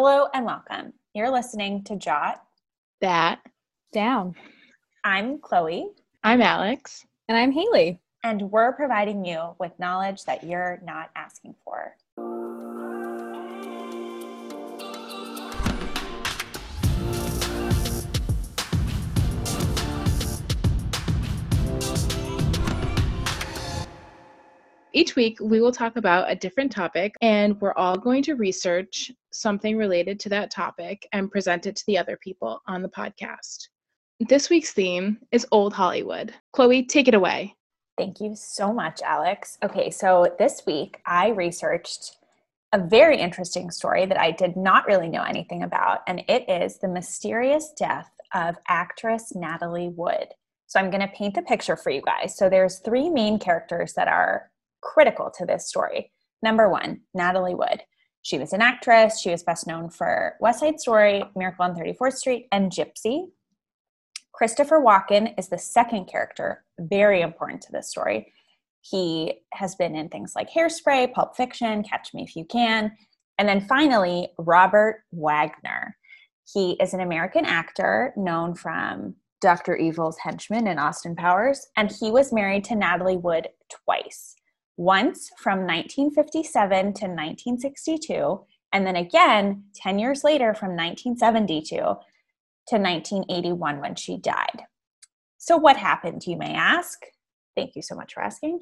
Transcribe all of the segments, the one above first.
Hello and welcome. You're listening to Jot. That. Down. I'm Chloe. I'm Alex. And I'm Haley. And we're providing you with knowledge that you're not asking for. Each week, we will talk about a different topic, and we're all going to research something related to that topic and present it to the other people on the podcast. This week's theme is Old Hollywood. Chloe, take it away. Thank you so much, Alex. Okay, so this week I researched a very interesting story that I did not really know anything about, and it is the mysterious death of actress Natalie Wood. So I'm going to paint the picture for you guys. So there's three main characters that are critical to this story. Number one, Natalie Wood. She was an actress. She was best known for West Side Story, Miracle on 34th Street, and Gypsy. Christopher Walken is the second character, very important to this story. He has been in things like Hairspray, Pulp Fiction, Catch Me If You Can. And then finally, Robert Wagner. He is an American actor known from Dr. Evil's henchman in Austin Powers, and he was married to Natalie Wood twice once from 1957 to 1962, and then again 10 years later from 1972 to 1981 when she died. So, what happened, you may ask? Thank you so much for asking.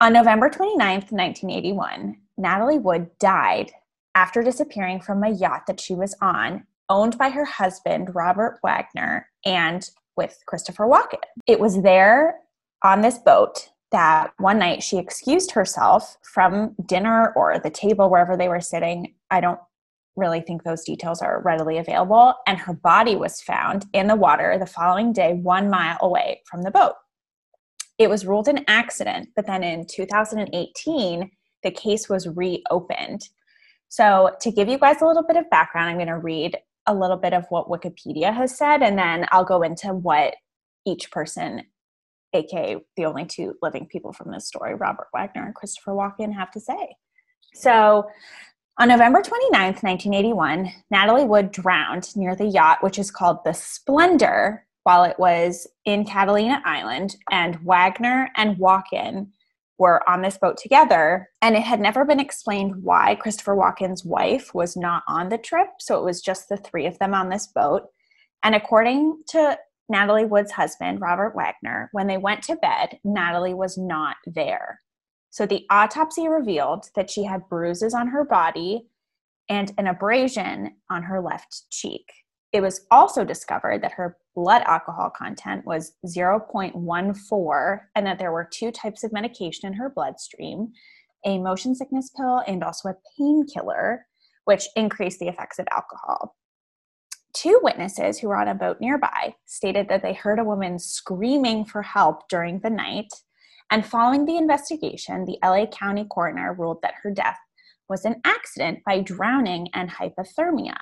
On November 29th, 1981, Natalie Wood died after disappearing from a yacht that she was on, owned by her husband, Robert Wagner, and with Christopher Walken. It was there on this boat that one night she excused herself from dinner or the table wherever they were sitting. I don't really think those details are readily available. And her body was found in the water the following day, one mile away from the boat. It was ruled an accident, but then in 2018, the case was reopened. So, to give you guys a little bit of background, I'm going to read a little bit of what Wikipedia has said, and then I'll go into what each person aka the only two living people from this story, Robert Wagner and Christopher Walken, have to say. So, on November 29th, 1981, Natalie Wood drowned near the yacht, which is called the Splendor, while it was in Catalina Island, and Wagner and Walken were on this boat together. And it had never been explained why Christopher Walken's wife was not on the trip. So it was just the three of them on this boat. And according to Natalie Wood's husband, Robert Wagner, when they went to bed, Natalie was not there. So the autopsy revealed that she had bruises on her body and an abrasion on her left cheek. It was also discovered that her blood alcohol content was 0.14 and that there were two types of medication in her bloodstream a motion sickness pill and also a painkiller, which increased the effects of alcohol. Two witnesses who were on a boat nearby stated that they heard a woman screaming for help during the night. And following the investigation, the LA County coroner ruled that her death was an accident by drowning and hypothermia.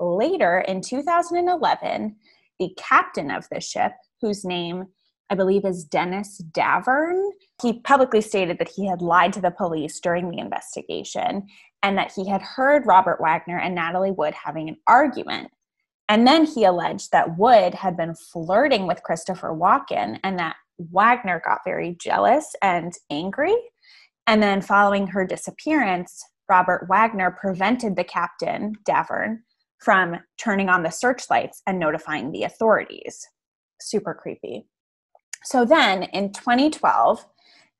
Later in 2011, the captain of the ship, whose name I believe is Dennis Davern, he publicly stated that he had lied to the police during the investigation and that he had heard Robert Wagner and Natalie Wood having an argument. And then he alleged that Wood had been flirting with Christopher Walken and that Wagner got very jealous and angry. And then, following her disappearance, Robert Wagner prevented the captain, Davern, from turning on the searchlights and notifying the authorities. Super creepy. So then in 2012,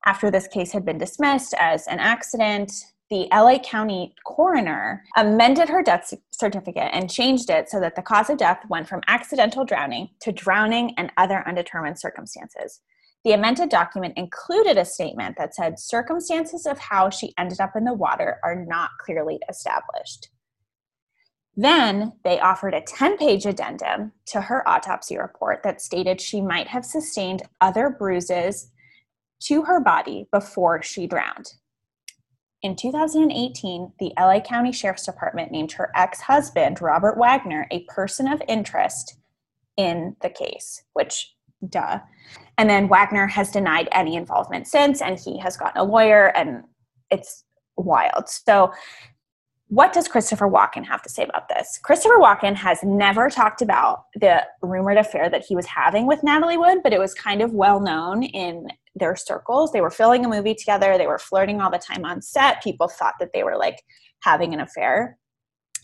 after this case had been dismissed as an accident, the LA County coroner amended her death certificate and changed it so that the cause of death went from accidental drowning to drowning and other undetermined circumstances. The amended document included a statement that said circumstances of how she ended up in the water are not clearly established. Then they offered a 10 page addendum to her autopsy report that stated she might have sustained other bruises to her body before she drowned. In 2018, the LA County Sheriff's Department named her ex husband, Robert Wagner, a person of interest in the case, which, duh. And then Wagner has denied any involvement since, and he has gotten a lawyer, and it's wild. So what does Christopher Walken have to say about this? Christopher Walken has never talked about the rumored affair that he was having with Natalie Wood, but it was kind of well known in their circles. They were filming a movie together, they were flirting all the time on set. People thought that they were like having an affair.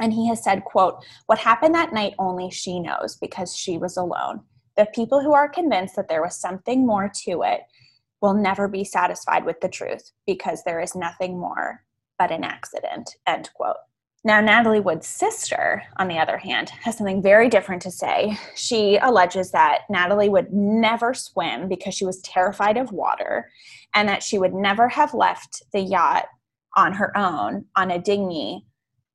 And he has said, quote, what happened that night only she knows because she was alone. The people who are convinced that there was something more to it will never be satisfied with the truth because there is nothing more but an accident, end quote. Now, Natalie Wood's sister, on the other hand, has something very different to say. She alleges that Natalie would never swim because she was terrified of water and that she would never have left the yacht on her own on a dinghy,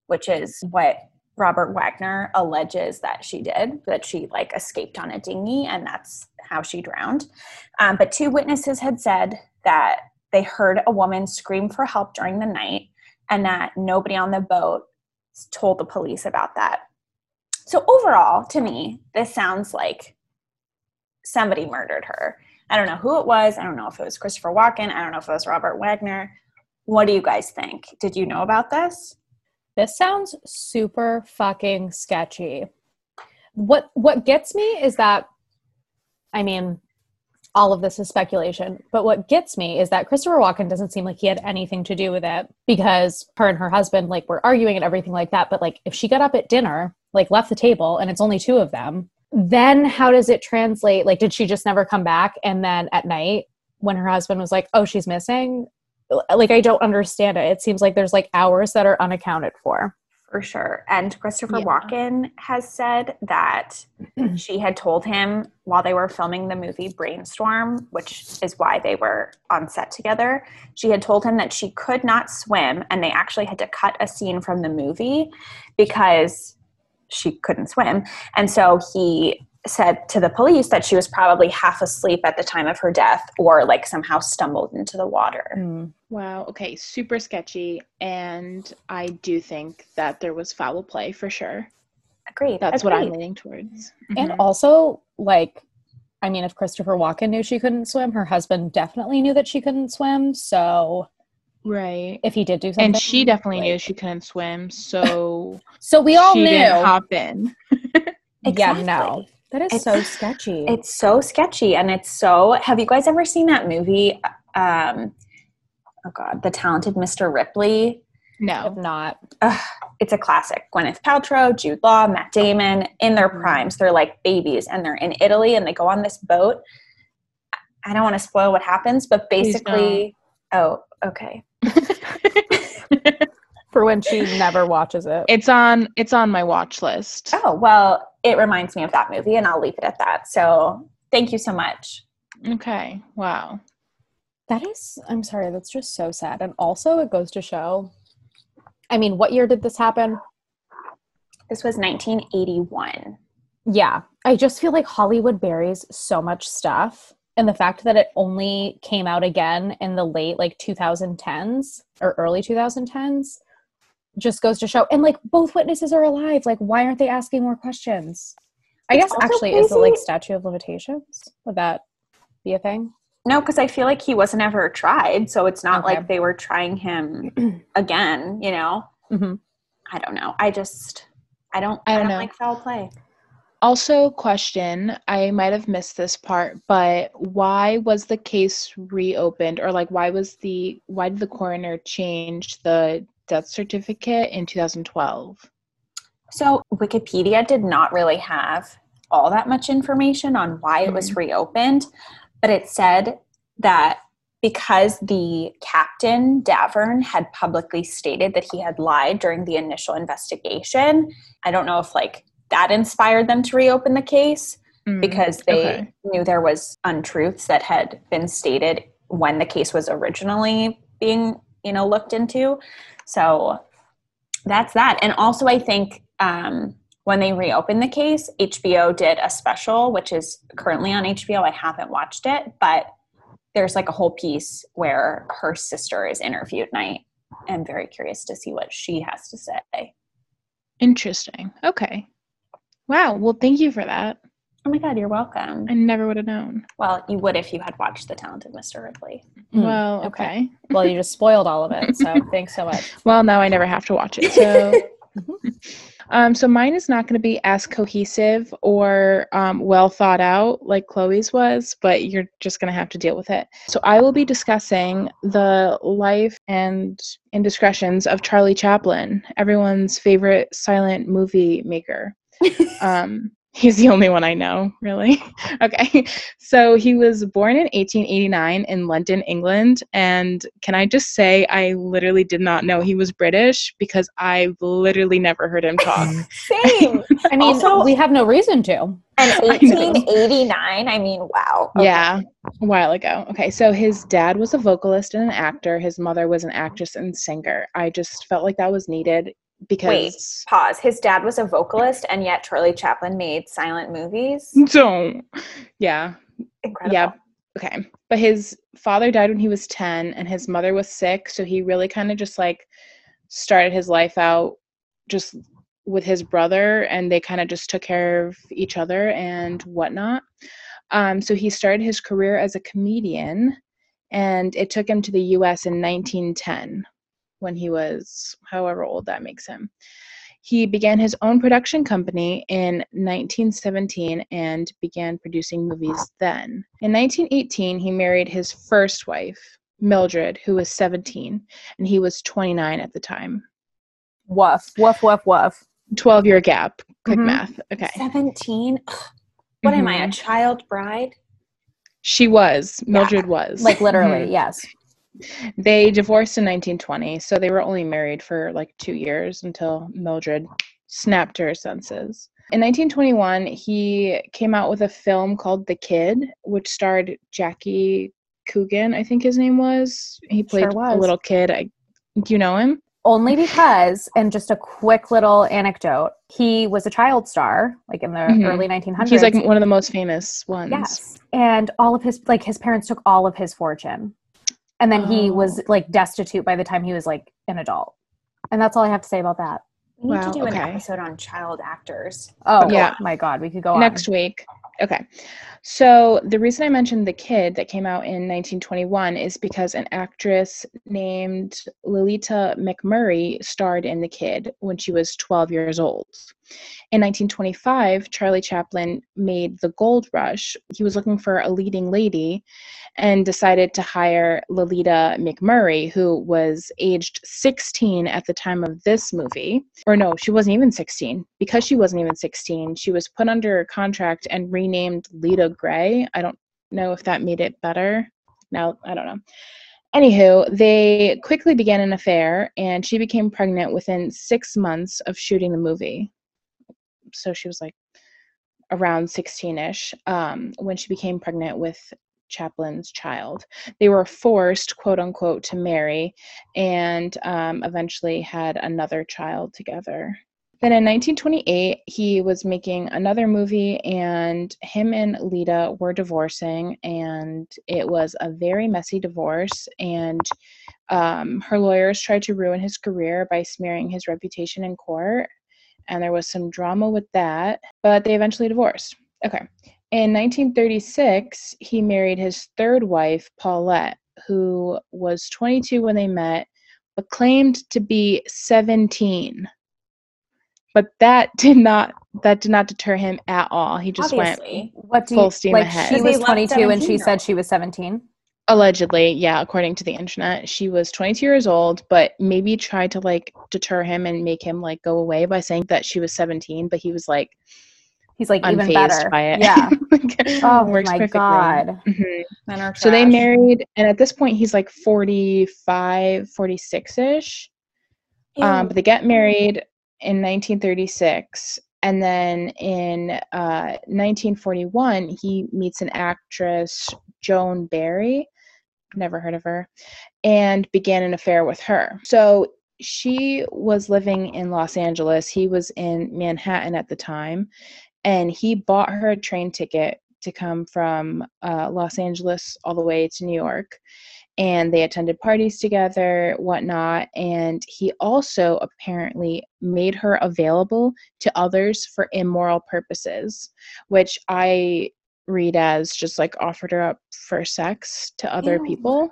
which is what Robert Wagner alleges that she did, that she like escaped on a dinghy and that's how she drowned. Um, but two witnesses had said that they heard a woman scream for help during the night and that nobody on the boat told the police about that. So, overall, to me, this sounds like somebody murdered her. I don't know who it was. I don't know if it was Christopher Walken. I don't know if it was Robert Wagner. What do you guys think? Did you know about this? This sounds super fucking sketchy. What what gets me is that I mean, all of this is speculation. But what gets me is that Christopher Walken doesn't seem like he had anything to do with it because her and her husband like were arguing and everything like that. But like if she got up at dinner, like left the table and it's only two of them, then how does it translate? Like did she just never come back and then at night when her husband was like, "Oh, she's missing?" Like I don't understand it. It seems like there's like hours that are unaccounted for for sure. And Christopher yeah. Walken has said that she had told him while they were filming the movie Brainstorm, which is why they were on set together, she had told him that she could not swim and they actually had to cut a scene from the movie because she couldn't swim. And so he said to the police that she was probably half asleep at the time of her death or like somehow stumbled into the water. Mm. Wow. Okay. Super sketchy. And I do think that there was foul play for sure. Agreed. That's Agreed. what I'm leaning towards. Mm-hmm. And also, like, I mean, if Christopher Walken knew she couldn't swim, her husband definitely knew that she couldn't swim. So, right. If he did do something, and she definitely like, knew she couldn't swim. So, so we all knew. hop in. exactly. Yeah. No. That is it's, so sketchy. It's so sketchy, and it's so. Have you guys ever seen that movie? Um, oh God, The Talented Mr. Ripley. No, not. Ugh, it's a classic. Gwyneth Paltrow, Jude Law, Matt Damon in their mm. primes. They're like babies, and they're in Italy, and they go on this boat. I don't want to spoil what happens, but basically, oh, okay. For when she never watches it, it's on. It's on my watch list. Oh well, it reminds me of that movie, and I'll leave it at that. So thank you so much. Okay. Wow. That is, I'm sorry, that's just so sad. And also, it goes to show. I mean, what year did this happen? This was 1981. Yeah. I just feel like Hollywood buries so much stuff. And the fact that it only came out again in the late like 2010s or early 2010s just goes to show. And like both witnesses are alive. Like why aren't they asking more questions? I guess actually crazy. is it like statute of limitations? Would that be a thing? No because i feel like he wasn't ever tried so it's not okay. like they were trying him again you know? Mm-hmm. i don't know. I just i don't i don't, I don't like foul play. Also question i might have missed this part but why was the case reopened? Or like why was the why did the coroner change the death certificate in 2012? So, Wikipedia did not really have all that much information on why it was mm-hmm. reopened, but it said that because the captain, Davern, had publicly stated that he had lied during the initial investigation, I don't know if like that inspired them to reopen the case mm, because they okay. knew there was untruths that had been stated when the case was originally being, you know, looked into. So that's that. And also, I think um, when they reopened the case, HBO did a special, which is currently on HBO. I haven't watched it, but there's like a whole piece where her sister is interviewed, and I am very curious to see what she has to say. Interesting. Okay. Wow. Well, thank you for that. Oh my god, you're welcome. I never would have known. Well, you would if you had watched The Talented Mr. Ripley. Mm, well, okay. okay. Well, you just spoiled all of it. So thanks so much. Well, now I never have to watch it. So, um, so mine is not going to be as cohesive or um, well thought out like Chloe's was, but you're just going to have to deal with it. So I will be discussing the life and indiscretions of Charlie Chaplin, everyone's favorite silent movie maker. Um, he's the only one I know, really. okay. So he was born in 1889 in London, England. And can I just say, I literally did not know he was British because I literally never heard him talk. Same. I mean, Also- we have no reason to. And know. 1889, I mean, wow. Okay. Yeah, a while ago. Okay, so his dad was a vocalist and an actor. His mother was an actress and singer. I just felt like that was needed because. Wait, pause. His dad was a vocalist, and yet Charlie Chaplin made silent movies. Don't. Yeah, Incredible. Yeah. Okay. But his father died when he was 10 and his mother was sick. So he really kind of just like started his life out just with his brother and they kind of just took care of each other and whatnot. Um, so he started his career as a comedian and it took him to the US in 1910 when he was however old that makes him. He began his own production company in 1917 and began producing movies then. In 1918, he married his first wife, Mildred, who was 17, and he was 29 at the time. Woof, woof, woof, woof. 12 year gap. Quick Mhm. math. Okay. 17? Ugh. What am I, a Mhm. child bride? She was. Mildred was. Like literally, Mhm. yes. They divorced in 1920, so they were only married for like two years until Mildred snapped to her senses. In 1921, he came out with a film called The Kid, which starred Jackie Coogan, I think his name was. He played a was. little kid. I, do you know him? Only because, and just a quick little anecdote, he was a child star, like in the Mhm. early 1900s. He's like one of the most famous ones. Yes. And all of his, like, his parents took all of his fortune. And then he oh. was Oh. like destitute by the time he was like an adult. And that's all I have to say about that. We need Wow, to do an episode on child actors. Oh, Yeah. Oh my God. We could go next on. week. Okay. So the reason I mentioned The Kid that came out in 1921 is because an actress named Lolita McMurray starred in The Kid when she was 12 years old. In 1925, Charlie Chaplin made The Gold Rush. He was looking for a leading lady and decided to hire Lolita McMurray, who was aged 16 at the time of this movie. Or no, she wasn't even 16. Because she wasn't even 16, she was put under a contract and renamed Lita Grey. I don't know if that made it better. Now, I don't know. Anywho, they quickly began an affair, and she became pregnant within six months of shooting the movie. So she was like around 16 ish um, when she became pregnant with Chaplin's child. They were forced, quote unquote, to marry and um, eventually had another child together. Then in 1928, he was making another movie, and him and Lita were divorcing, and it was a very messy divorce. And um, her lawyers tried to ruin his career by smearing his reputation in court, and there was some drama with that, but they eventually divorced. Okay. In 1936, he married his third wife, Paulette, who was 22 when they met, but claimed to be 17 but that did not that did not deter him at all. He just Obviously. What do Full you steam like? ahead. She was 22 and she said she was 17. Allegedly, yeah, according to the internet, she was 22 years old, but maybe tried to like deter him and make him like go away by saying that she was 17, but he was like He's like even better. by it. Yeah. Oh Works my perfectly. god. Mhm. Are So they married, and at this point, he's like 45, 46 ish. Um, but they get married in 1936. And then in uh, 1941, he meets an actress, Joan Barry. Never heard of her. And began an affair with her. So she was living in Los Angeles. He was in Manhattan at the time. And he bought her a train ticket to come from uh, Los Angeles all the way to New York. and they attended parties together, whatnot. And he also apparently made her available to others for immoral purposes, which I read as just like offered her up for sex to other Ew. people.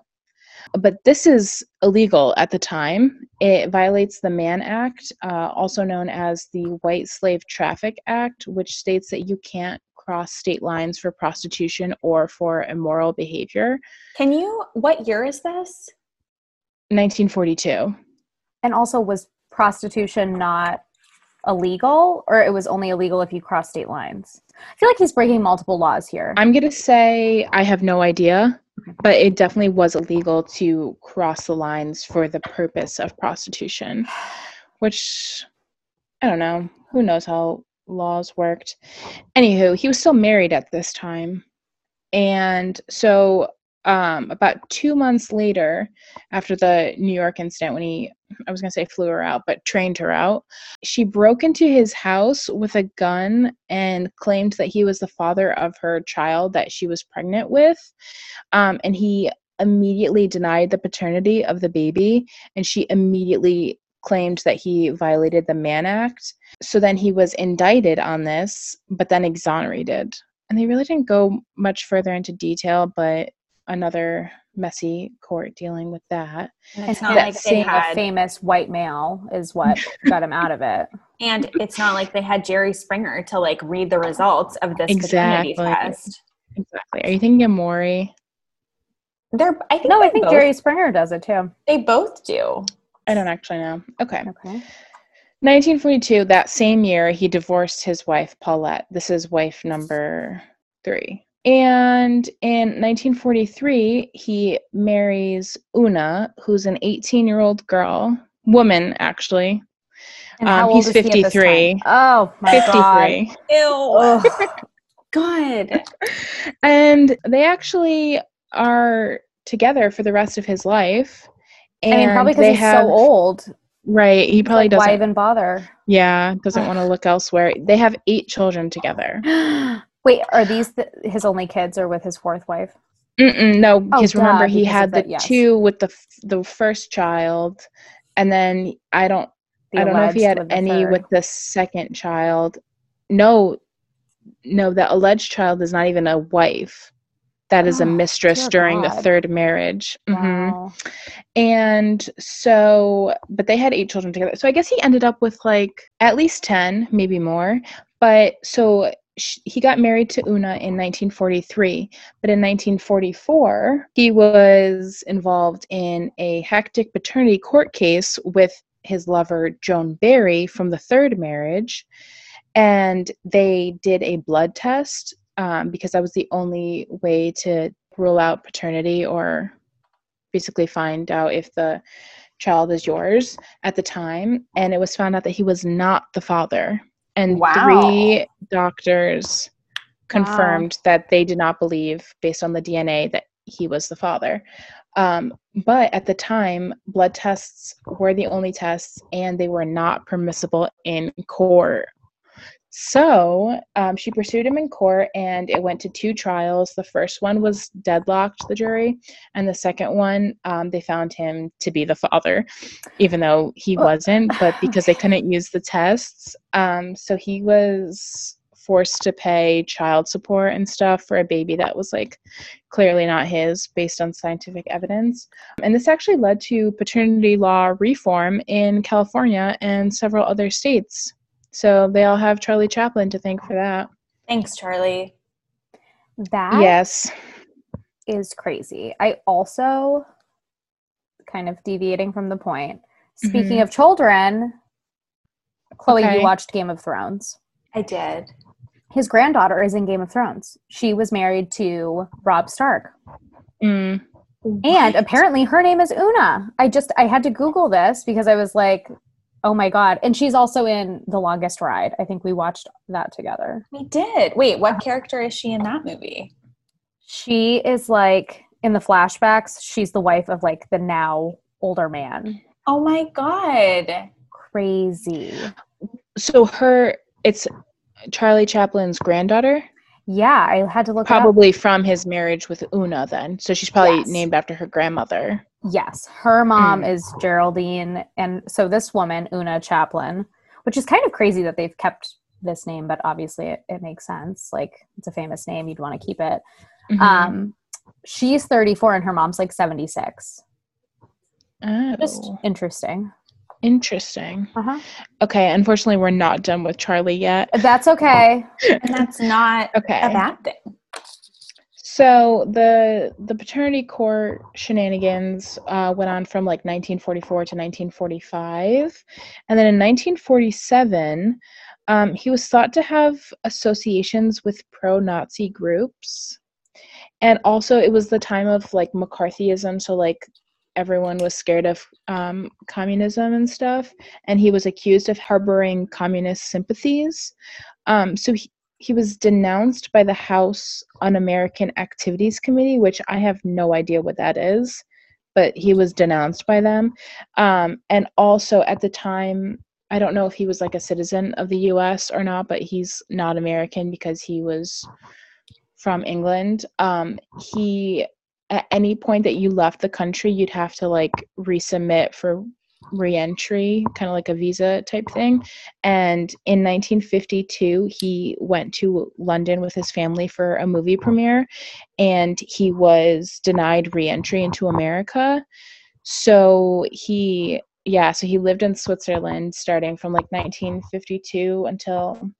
But this is illegal at the time. It violates the Mann Act, uh, also known as the White Slave Traffic Act, which states that you can't cross state lines for prostitution or for immoral behavior. Can you, what year is this? 1942. And also, was prostitution not illegal, or it was only illegal if you cross state lines? I feel like he's breaking multiple laws here. I'm going to say I have no idea, but it definitely was illegal to cross the lines for the purpose of prostitution, which I don't know. Who knows how laws worked? Anywho, he was still married at this time. And so, um, about two months later, after the New York incident, when he, I was going to say flew her out, but trained her out, she broke into his house with a gun and claimed that he was the father of her child that she was pregnant with. Um, and he immediately denied the paternity of the baby, and she immediately claimed that he violated the Mann Act. So then he was indicted on this, but then exonerated. And they really didn't go much further into detail, but another messy court dealing with that. And it's not like they being a famous white male is what got him out of it. and it's not like they had Jerry Springer to like read the results of this Exactly. test. Exactly. Are you thinking of Maury? They're, I think No, they I think both, Jerry Springer does it too. they both do. I don't actually know. Okay. Okay. 1942, that same year, he divorced his wife, Paulette. This is wife number three. And in 1943, he marries Oona, who's an 18 year old girl, woman, actually. And Um, old he's is he at this 53. time? Oh my god. 53. Ew. Ugh. God. And they actually are together for the rest of his life. I mean, probably because he's have, so old. Right. He probably like, doesn't. Why even bother? Yeah, doesn't want to look elsewhere. They have eight children together. Wait, are these the, his only kids or with his fourth wife? Mm-mm, no, Oh, because remember he because had the the- yes. two with the f- the first child, and then I don't The I don't know if he had any third. with the second child. No, no, the alleged child is not even a wife. That is a Oh, mistress during the third marriage. Mhm. Wow. And so, but they had eight children together. So I guess he ended up with like at least 10, maybe more. But so he got married to Oona in 1943. But in 1944, he was involved in a hectic paternity court case with his lover, Joan Barry, from the third marriage. And they did a blood test um, because that was the only way to rule out paternity or basically find out if the child is yours at the time and it was found out that he was not the father and Wow. three doctors confirmed that they did not believe based on the dna that he was the father. Um, but at the time blood tests were the only tests and they were not permissible in court so um, she pursued him in court and it went to two trials. The first one was deadlocked the jury and the second one um, they found him to be the father even though he Oh, wasn't but because they couldn't use the tests um, so he was forced to pay child support and stuff for a baby that was like clearly not his based on scientific evidence. And this actually led to paternity law reform in california and several other states so they all have charlie chaplin to thank for that Thanks, Charlie. That yes is crazy. I also, kind of deviating from the point, speaking Mhm. of children, Chloe, Okay. you watched Game of Thrones. I did. His granddaughter is in Game of Thrones. She was married to Robb Stark. Mm. And apparently her name is Oona. I just I had to Google this because I was like, oh my God. And she's also in The Longest Ride. I think we watched that together. We did. Wait, what uh-huh. character is she in that movie? She is like in the flashbacks, she's the wife of like the now older man. Oh my god. Crazy. so her it's charlie chaplin's granddaughter Yeah, I had to look it up. Probably from his marriage with Oona, then. So she's probably Yes. named after her grandmother. Yes, her mom Mm. is Geraldine, and so this woman, Oona Chaplin, which is kind of crazy that they've kept this name, but obviously it, it makes sense. Like it's a famous name, you'd want to keep it. Mhm. Um, she's 34 and her mom's like 76. oh, Just interesting. interesting. Uh-huh. Okay, unfortunately, we're not done with Charlie yet. That's okay. and that's not Okay. a bad thing. So the the paternity court shenanigans uh, went on from like 1944 to 1945, and then in 1947, um, he was thought to have associations with pro-Nazi groups, and also it was the time of like McCarthyism, so like everyone was scared of um, communism and stuff, and he was accused of harboring communist sympathies. Um, so he, he was denounced by the House Un American Activities Committee, which I have no idea what that is, but he was denounced by them. Um, and also at the time, I don't know if he was like a citizen of the US or not, but he's not American because he was from England. Um, he, at any point that you left the country, you'd have to like resubmit for reentry, kind of like a visa type thing. And in 1952, he went to London with his family for a movie premiere, and he was denied reentry into America. So he, yeah, so he lived in Switzerland starting from like 1952 until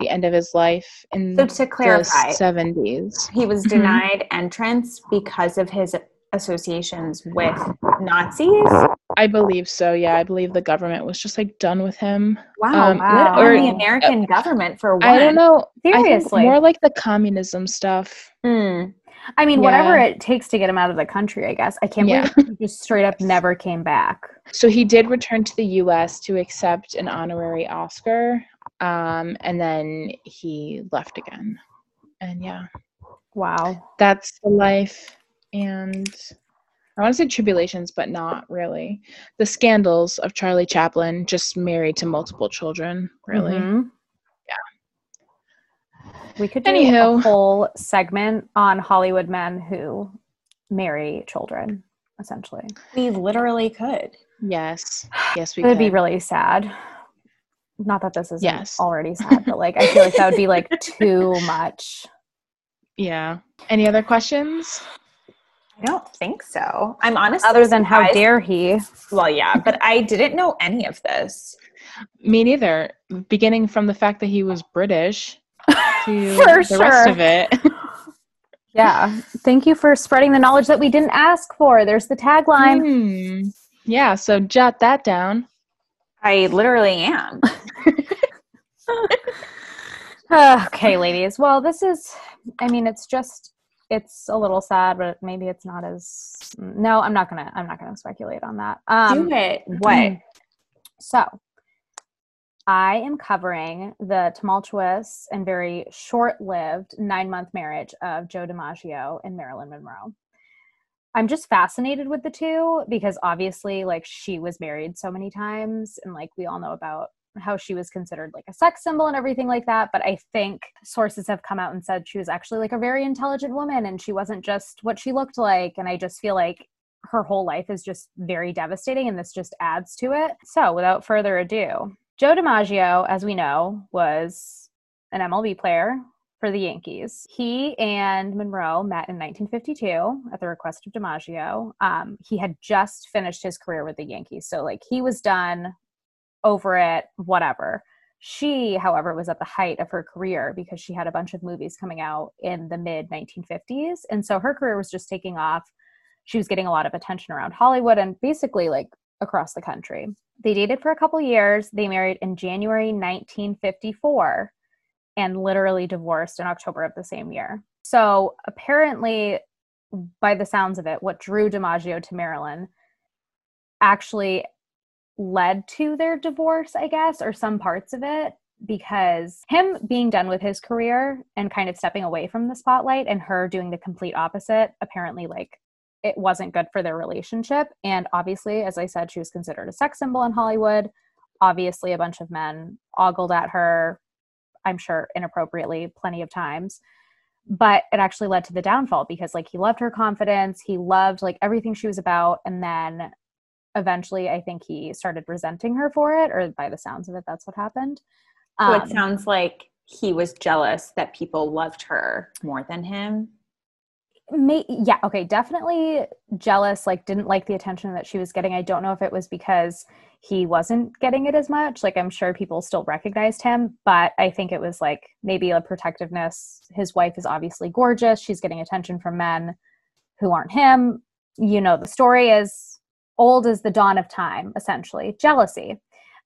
the end of his life in So to clarify, the 70s. he was Mhm. denied entrance because of his associations with Nazis. I believe so. Yeah, I believe the government was just like done with him. Wow, Um, wow. or- the American government for one. I don't know. Seriously. more like the communism stuff. Mm. I mean, whatever it takes to get him out of the country, I guess. I can't Yeah. believe he just straight up never came back. So he did return to the U.S. to accept an honorary Oscar, um, and then he left again. And yeah, Wow. that's the life. And I want to say tribulations, but not really. The scandals of Charlie Chaplin, just married to multiple children, really. Mhm. We could do a whole segment on Hollywood men who marry children, essentially. We literally could. Yes, yes, we It would be really sad. Not that this is Yes. already sad, but like I feel like that would be like too much. Yeah. Any other questions? I don't think so. I'm honestly Other than how surprised- dare he? Well, yeah, but I didn't know any of this. Me neither. Beginning from the fact that he was British to For the rest of it. Yeah. Thank you for spreading the knowledge that we didn't ask for. There's the tagline. Hmm. Yeah, so jot that down. I literally am. okay, ladies. Well, this is, I mean, it's just, it's a little sad, but maybe it's not as, no, I'm not to, I'm not to speculate on that. Um, Do it. What? So, I am covering the tumultuous and very short lived nine month marriage of Joe DiMaggio and Marilyn Monroe. I'm just fascinated with the two because obviously, like, she was married so many times, and like, we all know about how she was considered like a sex symbol and everything like that. But I think sources have come out and said she was actually like a very intelligent woman and she wasn't just what she looked like. And I just feel like her whole life is just very devastating and this just adds to it. So, without further ado, Joe DiMaggio, as we know, was an MLB player for the Yankees. He and Monroe met in 1952 at the request of DiMaggio. Um, he had just finished his career with the Yankees. So, like, he was done over it, whatever. She, however, was at the height of her career because she had a bunch of movies coming out in the mid 1950s. And so her career was just taking off. She was getting a lot of attention around Hollywood and basically like across the country. They dated for a couple years. They married in January 1954 and literally divorced in October of the same year. So apparently, by the sounds of it, what drew DiMaggio to Marilyn actually led to their divorce, I guess, or some parts of it, because him being done with his career and kind of stepping away from the spotlight and her doing the complete opposite, apparently, like, it wasn't good for their relationship. And obviously, as I said, she was considered a sex symbol in Hollywood. Obviously, a bunch of men ogled at her. I'm sure inappropriately plenty of times. But it actually led to the downfall because like he loved her confidence, he loved like everything she was about and then eventually I think he started resenting her for it or by the sounds of it that's what happened. So Um, it sounds like he was jealous that people loved her more than him. may, yeah okay definitely jealous like didn't like the attention that she was getting i don't know if it was because he wasn't getting it as much like i'm sure people still recognized him but i think it was like maybe a protectiveness his wife is obviously gorgeous she's getting attention from men who aren't him you know the story is old as the dawn of time essentially jealousy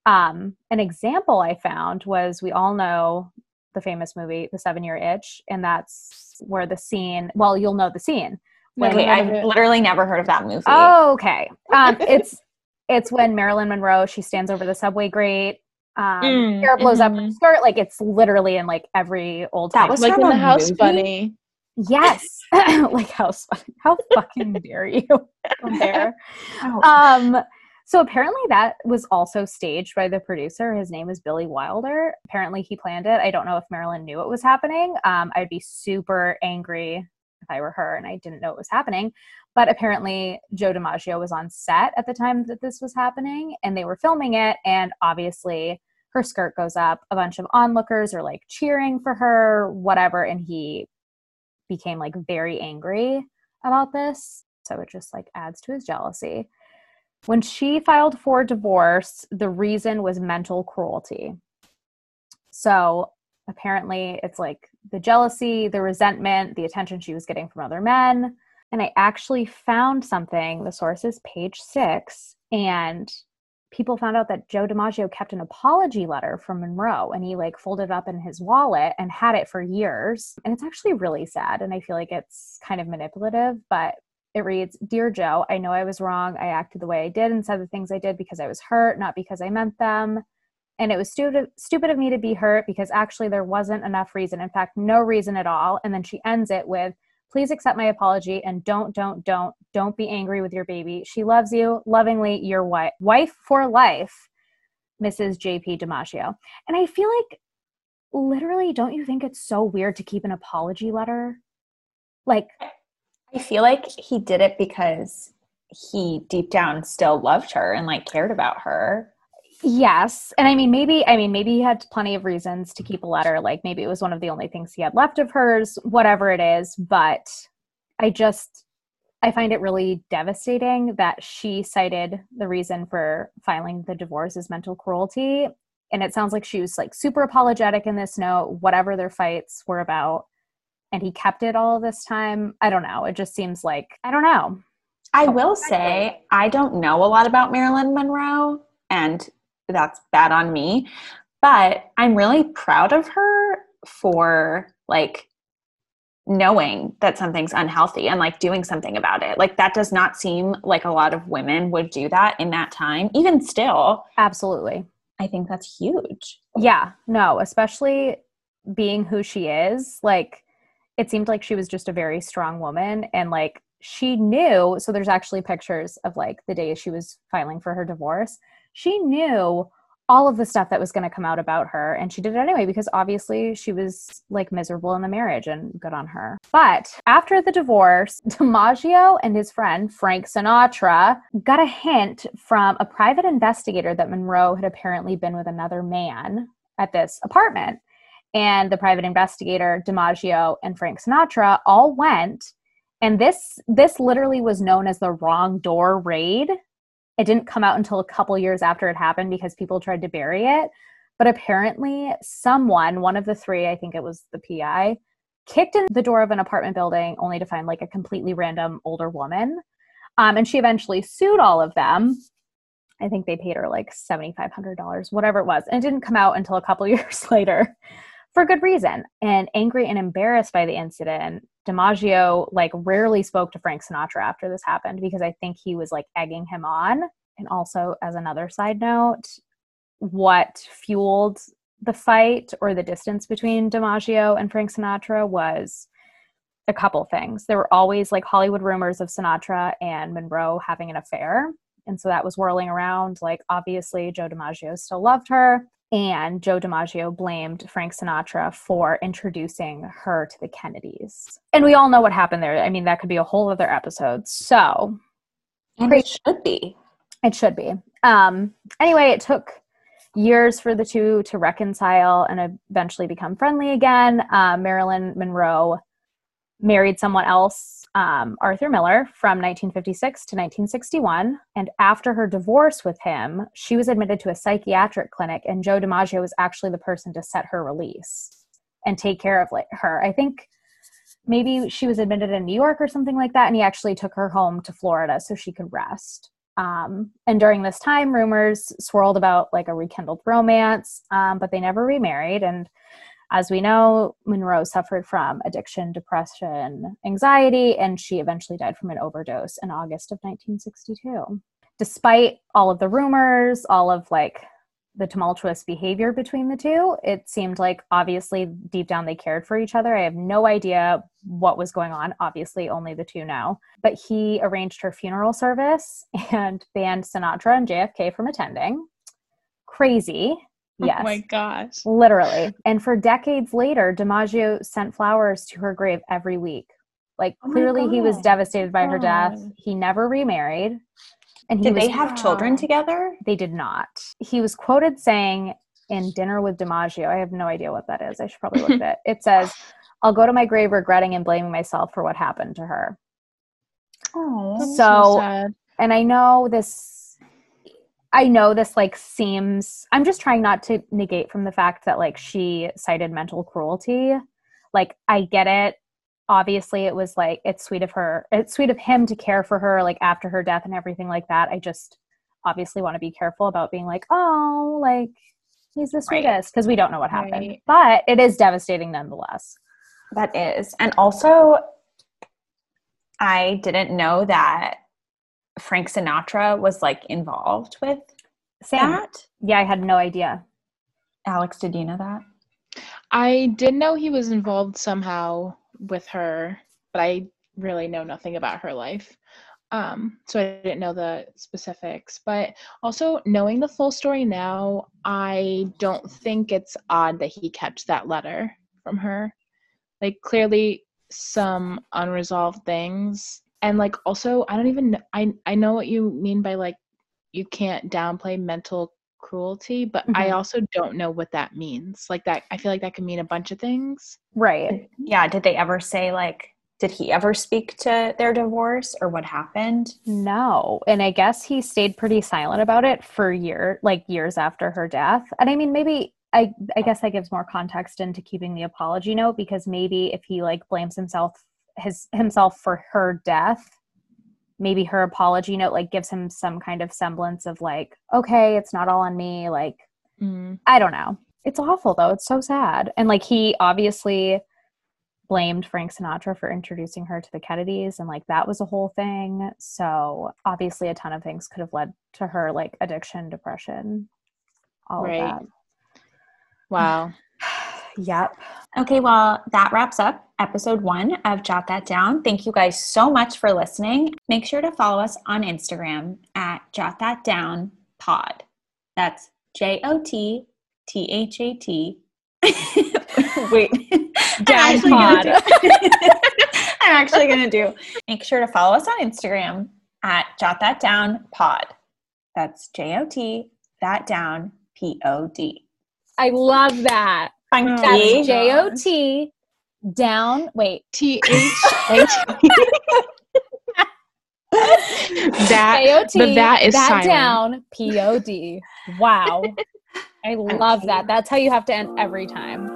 um, an example i found was we all know the famous movie the seven year itch and that's where the scene well you'll know the scene when- Okay, I've literally never heard of that movie. Oh, okay. Um, it's it's when Marilyn Monroe she stands over the subway grate. Um, Mm, hair blows up her mhm. skirt. Like it's literally in like every old That time. was like from in the a house movie? bunny. Yes, like how how fucking dare you compare? Oh. Um, so apparently that was also staged by the producer. His name is Billy Wilder. Apparently he planned it. I don't know if Marilyn knew it was happening. Um, I'd be super angry if I were her and I didn't know it was happening. But apparently Joe DiMaggio was on set at the time that this was happening and they were filming it. And obviously her skirt goes up. A bunch of onlookers are like cheering for her, whatever. And he became like very angry about this. So it just like adds to his jealousy. When she filed for divorce, the reason was mental cruelty. So apparently, it's like the jealousy, the resentment, the attention she was getting from other men. And I actually found something, the source is page six, and people found out that Joe DiMaggio kept an apology letter from Monroe and he like folded it up in his wallet and had it for years. And it's actually really sad. And I feel like it's kind of manipulative, but it reads Dear Joe, I know I was wrong. I acted the way I did and said the things I did because I was hurt, not because I meant them. And it was stupid, stupid of me to be hurt because actually there wasn't enough reason. In fact, no reason at all. And then she ends it with, Please accept my apology and don't, don't, don't, don't be angry with your baby. She loves you. Lovingly, your wife, wife for life, Mrs. JP DiMaggio. And I feel like literally, don't you think it's so weird to keep an apology letter? Like, I feel like he did it because he deep down still loved her and like cared about her. Yes. And I mean, maybe, I mean, maybe he had plenty of reasons to mm-hmm. keep a letter. Like maybe it was one of the only things he had left of hers, whatever it is. But I just, I find it really devastating that she cited the reason for filing the divorce as mental cruelty. And it sounds like she was like super apologetic in this note, whatever their fights were about. And he kept it all this time. I don't know. It just seems like, I don't know. I will say, I don't know a lot about Marilyn Monroe, and that's bad on me. But I'm really proud of her for like knowing that something's unhealthy and like doing something about it. Like, that does not seem like a lot of women would do that in that time. Even still, Absolutely. I think that's huge. Yeah, no, especially being who she is. Like, it seemed like she was just a very strong woman. And like, she knew. So, there's actually pictures of like the day she was filing for her divorce. She knew all of the stuff that was going to come out about her. And she did it anyway because obviously she was like miserable in the marriage and good on her. But after the divorce, DiMaggio and his friend Frank Sinatra got a hint from a private investigator that Monroe had apparently been with another man at this apartment. And the private investigator, DiMaggio and Frank Sinatra all went. And this this literally was known as the wrong door raid. It didn't come out until a couple years after it happened because people tried to bury it. But apparently, someone, one of the three, I think it was the PI, kicked in the door of an apartment building only to find like a completely random older woman. Um, and she eventually sued all of them. I think they paid her like $7,500, whatever it was. And it didn't come out until a couple years later for good reason. And angry and embarrassed by the incident, DiMaggio like rarely spoke to Frank Sinatra after this happened because I think he was like egging him on. And also, as another side note, what fueled the fight or the distance between DiMaggio and Frank Sinatra was a couple things. There were always like Hollywood rumors of Sinatra and Monroe having an affair. And so that was whirling around. Like, obviously, Joe DiMaggio still loved her. And Joe DiMaggio blamed Frank Sinatra for introducing her to the Kennedys. And we all know what happened there. I mean, that could be a whole other episode. So And it should be. it should be. Um, anyway, it took years for the two to reconcile and eventually become friendly again. Uh, Marilyn Monroe married someone else, um, Arthur Miller, from 1956 to 1961. And after her divorce with him, she was admitted to a psychiatric clinic, and Joe DiMaggio was actually the person to set her release and take care of like, her. I think maybe she was admitted in New York or something like that, and he actually took her home to Florida so she could rest. Um, and during this time, rumors swirled about like a rekindled romance, um, but they never remarried. And as we know, Monroe suffered from addiction, depression, anxiety, and she eventually died from an overdose in August of 1962. Despite all of the rumors, all of like the tumultuous behavior between the two, it seemed like obviously deep down they cared for each other. I have no idea what was going on. Obviously, only the two know. But he arranged her funeral service and banned Sinatra and JFK from attending. Crazy. Yes. Oh my gosh. Literally. And for decades later, DiMaggio sent flowers to her grave every week. Like Oh clearly he was devastated by her death. He never remarried. And he Did was, they have children together? they did not. He was quoted saying in Dinner with DiMaggio, I have no idea what that is. I should probably look at it. It says, I'll go to my grave regretting and blaming myself for what happened to her. Oh, That's So- sad. and I know this I know this like seems I'm just trying not to negate from the fact that like she cited mental cruelty. Like I get it. Obviously it was like it's sweet of her it's sweet of him to care for her like after her death and everything like that. I just obviously want to be careful about being like, "Oh, like he's the sweetest" because we don't know what happened. Right. But it is devastating nonetheless. that is. And also, I didn't know that Frank Sinatra was like involved with Sam, that. yeah, I had no idea. Alex, did you know that? I did know he was involved somehow with her, but I really know nothing about her life. Um, so I didn't know the specifics. But also knowing the full story now, I don't think it's odd that he kept that letter from her. Like clearly some unresolved things. And like also I don't even kn- I I know what you mean by like you can't downplay mental cruelty, but I Mhm. also don't know what that means. Like that I feel like that could mean a bunch of things. Right. Yeah. Did they ever say like? Did he ever speak to their divorce or what happened? No. And I guess he stayed pretty silent about it for year like years after her death. And I mean maybe I I guess that gives more context into keeping the apology note because maybe if he like blames himself his himself for her death, maybe her apology note like gives him some kind of semblance of like, okay, it's not all on me, like Mm. I don't know. It's awful though. It's so sad. And like he obviously blamed Frank Sinatra for introducing her to the Kennedys and like that was a whole thing. So obviously a ton of things could have led to her like addiction, depression, all Right. of that. Wow. Yep. Okay, well, that wraps up episode one of Jot That Down. Thank you guys so much for listening. Make sure to follow us on Instagram at Jot That Down Pod. That's J O T T H A T. Wait, I'm actually gonna pod. I'm actually going to do. Make sure to follow us on Instagram at Jot That Down Pod. That's J O T that down P O D. I love that. Funky. Oh, That's J- J O T down wait. T H H That J O T but that is that silent. down P O D. Wow. I love that. That's how you have to end every time.